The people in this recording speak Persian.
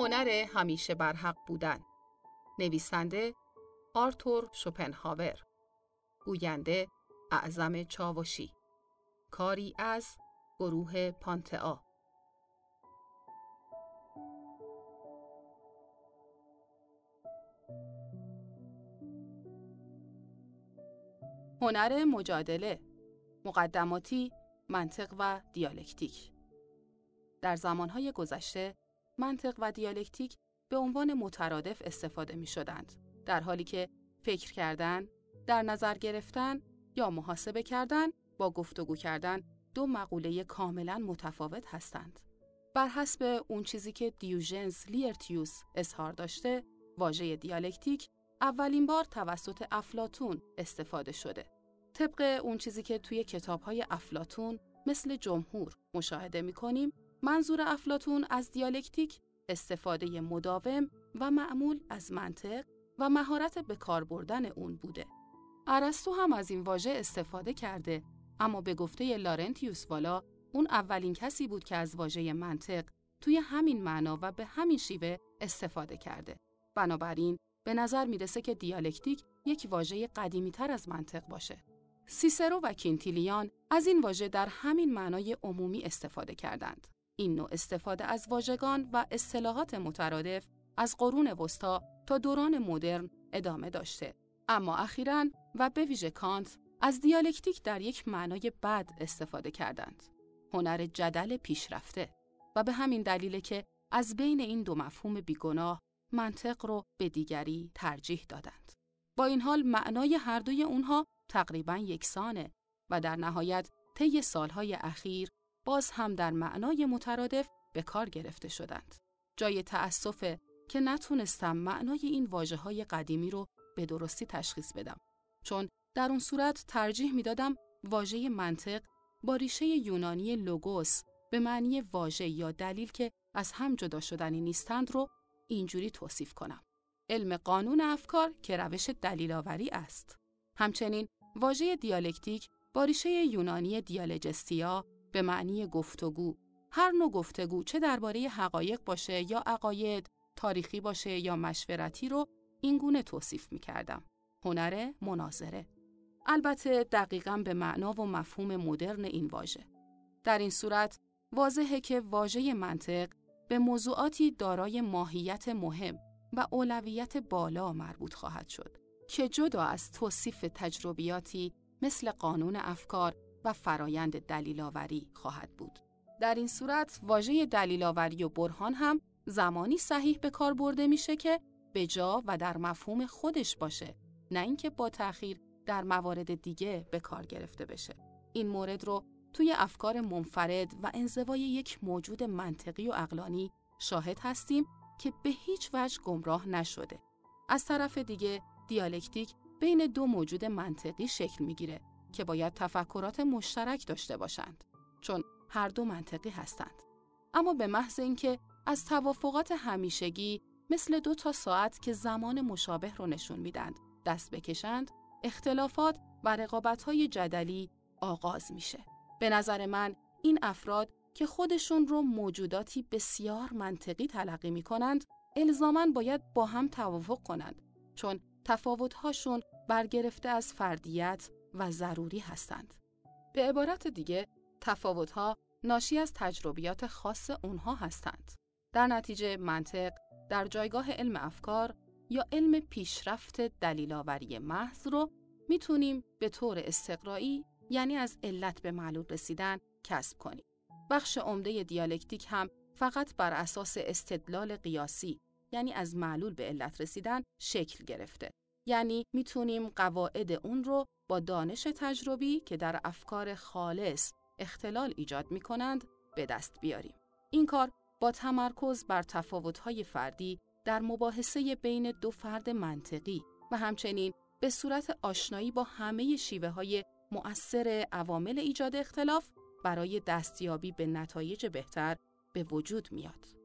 هنر همیشه برحق بودن. نویسنده آرتور شوپنهاور. گوینده اعظم چاوشی. کاری از گروه پانتئا. هنر مجادله مقدماتی منطق و دیالکتیک. در زمانهای گذشته منطق و دیالکتیک به عنوان مترادف استفاده می شدند در حالی که فکر کردن، در نظر گرفتن یا محاسبه کردن با گفتگو کردن دو مقوله کاملا متفاوت هستند. بر حسب اون چیزی که دیوژنز لیرتیوس اظهار داشته، واژه دیالکتیک اولین بار توسط افلاتون استفاده شده. طبق اون چیزی که توی کتابهای افلاتون مثل جمهور مشاهده می کنیم، منظور افلاتون از دیالکتیک استفاده مداوم و معمول از منطق و مهارت به کار بردن اون بوده. ارسطو هم از این واژه استفاده کرده اما به گفته لارنتیوس والا اون اولین کسی بود که از واژه منطق توی همین معنا و به همین شیوه استفاده کرده. بنابراین به نظر می‌رسه که دیالکتیک یک واژه قدیمی تر از منطق باشه. سیسرو و کینتیلیان از این واژه در همین معنای عمومی استفاده کردند. این نوع استفاده از واژگان و اصطلاحات مترادف از قرون وسطا تا دوران مدرن ادامه داشته. اما اخیراً و به ویژه کانت از دیالکتیک در یک معنای بد استفاده کردند. هنر جدل پیشرفته و به همین دلیل که از بین این دو مفهوم بیگناه منطق رو به دیگری ترجیح دادند. با این حال معنای هر دوی اونها تقریبا یکسانه و در نهایت طی سالهای اخیر باز هم در معنای مترادف به کار گرفته شدند. جای تأسفه که نتونستم معنای این واجه های قدیمی رو به درستی تشخیص بدم. چون در اون صورت ترجیح می‌دادم واژه منطق با ریشه یونانی لوگوس به معنی واژه یا دلیل که از هم جدا شدنی نیستند رو اینجوری توصیف کنم. علم قانون افکار که روش دلیلاوری است. همچنین واژه دیالکتیک با ریشه یونانی دیالجستیا به معنی گفتگو هر نوع گفتگو چه درباره حقایق باشه یا عقاید تاریخی باشه یا مشورتی رو این گونه توصیف می کردم. هنر مناظره البته دقیقا به معنا و مفهوم مدرن این واژه. در این صورت واضحه که واژه منطق به موضوعاتی دارای ماهیت مهم و اولویت بالا مربوط خواهد شد که جدا از توصیف تجربیاتی مثل قانون افکار و فرایند دلیلاوری خواهد بود. در این صورت واژه دلیلاوری و برهان هم زمانی صحیح به کار برده میشه که به جا و در مفهوم خودش باشه نه اینکه با تأخیر در موارد دیگه به کار گرفته بشه. این مورد رو توی افکار منفرد و انزوای یک موجود منطقی و اقلانی شاهد هستیم که به هیچ وجه گمراه نشده. از طرف دیگه دیالکتیک بین دو موجود منطقی شکل می‌گیره که باید تفکرات مشترک داشته باشند چون هر دو منطقی هستند. اما به محض اینکه از توافقات همیشگی مثل دو تا ساعت که زمان مشابه رو نشون میدند دست بکشند اختلافات و رقابت‌های جدلی آغاز میشه. به نظر من این افراد که خودشون رو موجوداتی بسیار منطقی تلقی می کنند، الزاماً باید با هم توافق کنند چون تفاوت‌هاشون برگرفته از فردیت و ضروری هستند. به عبارت دیگه، تفاوت‌ها ناشی از تجربیات خاص اونها هستند. در نتیجه منطق در جایگاه علم افکار یا علم پیشرفت دلیلاوری محض رو می‌تونیم به طور استقرایی یعنی از علت به معلول رسیدن کسب کنیم. بخش عمده دیالکتیک هم فقط بر اساس استدلال قیاسی یعنی از معلول به علت رسیدن شکل گرفته. یعنی می‌تونیم قواعد اون رو با دانش تجربی که در افکار خالص اختلال ایجاد می کنند به دست بیاریم. این کار با تمرکز بر تفاوت‌های فردی در مباحثه بین دو فرد منطقی و همچنین به صورت آشنایی با همه شیوه های مؤثر عوامل ایجاد اختلاف برای دستیابی به نتایج بهتر به وجود میاد.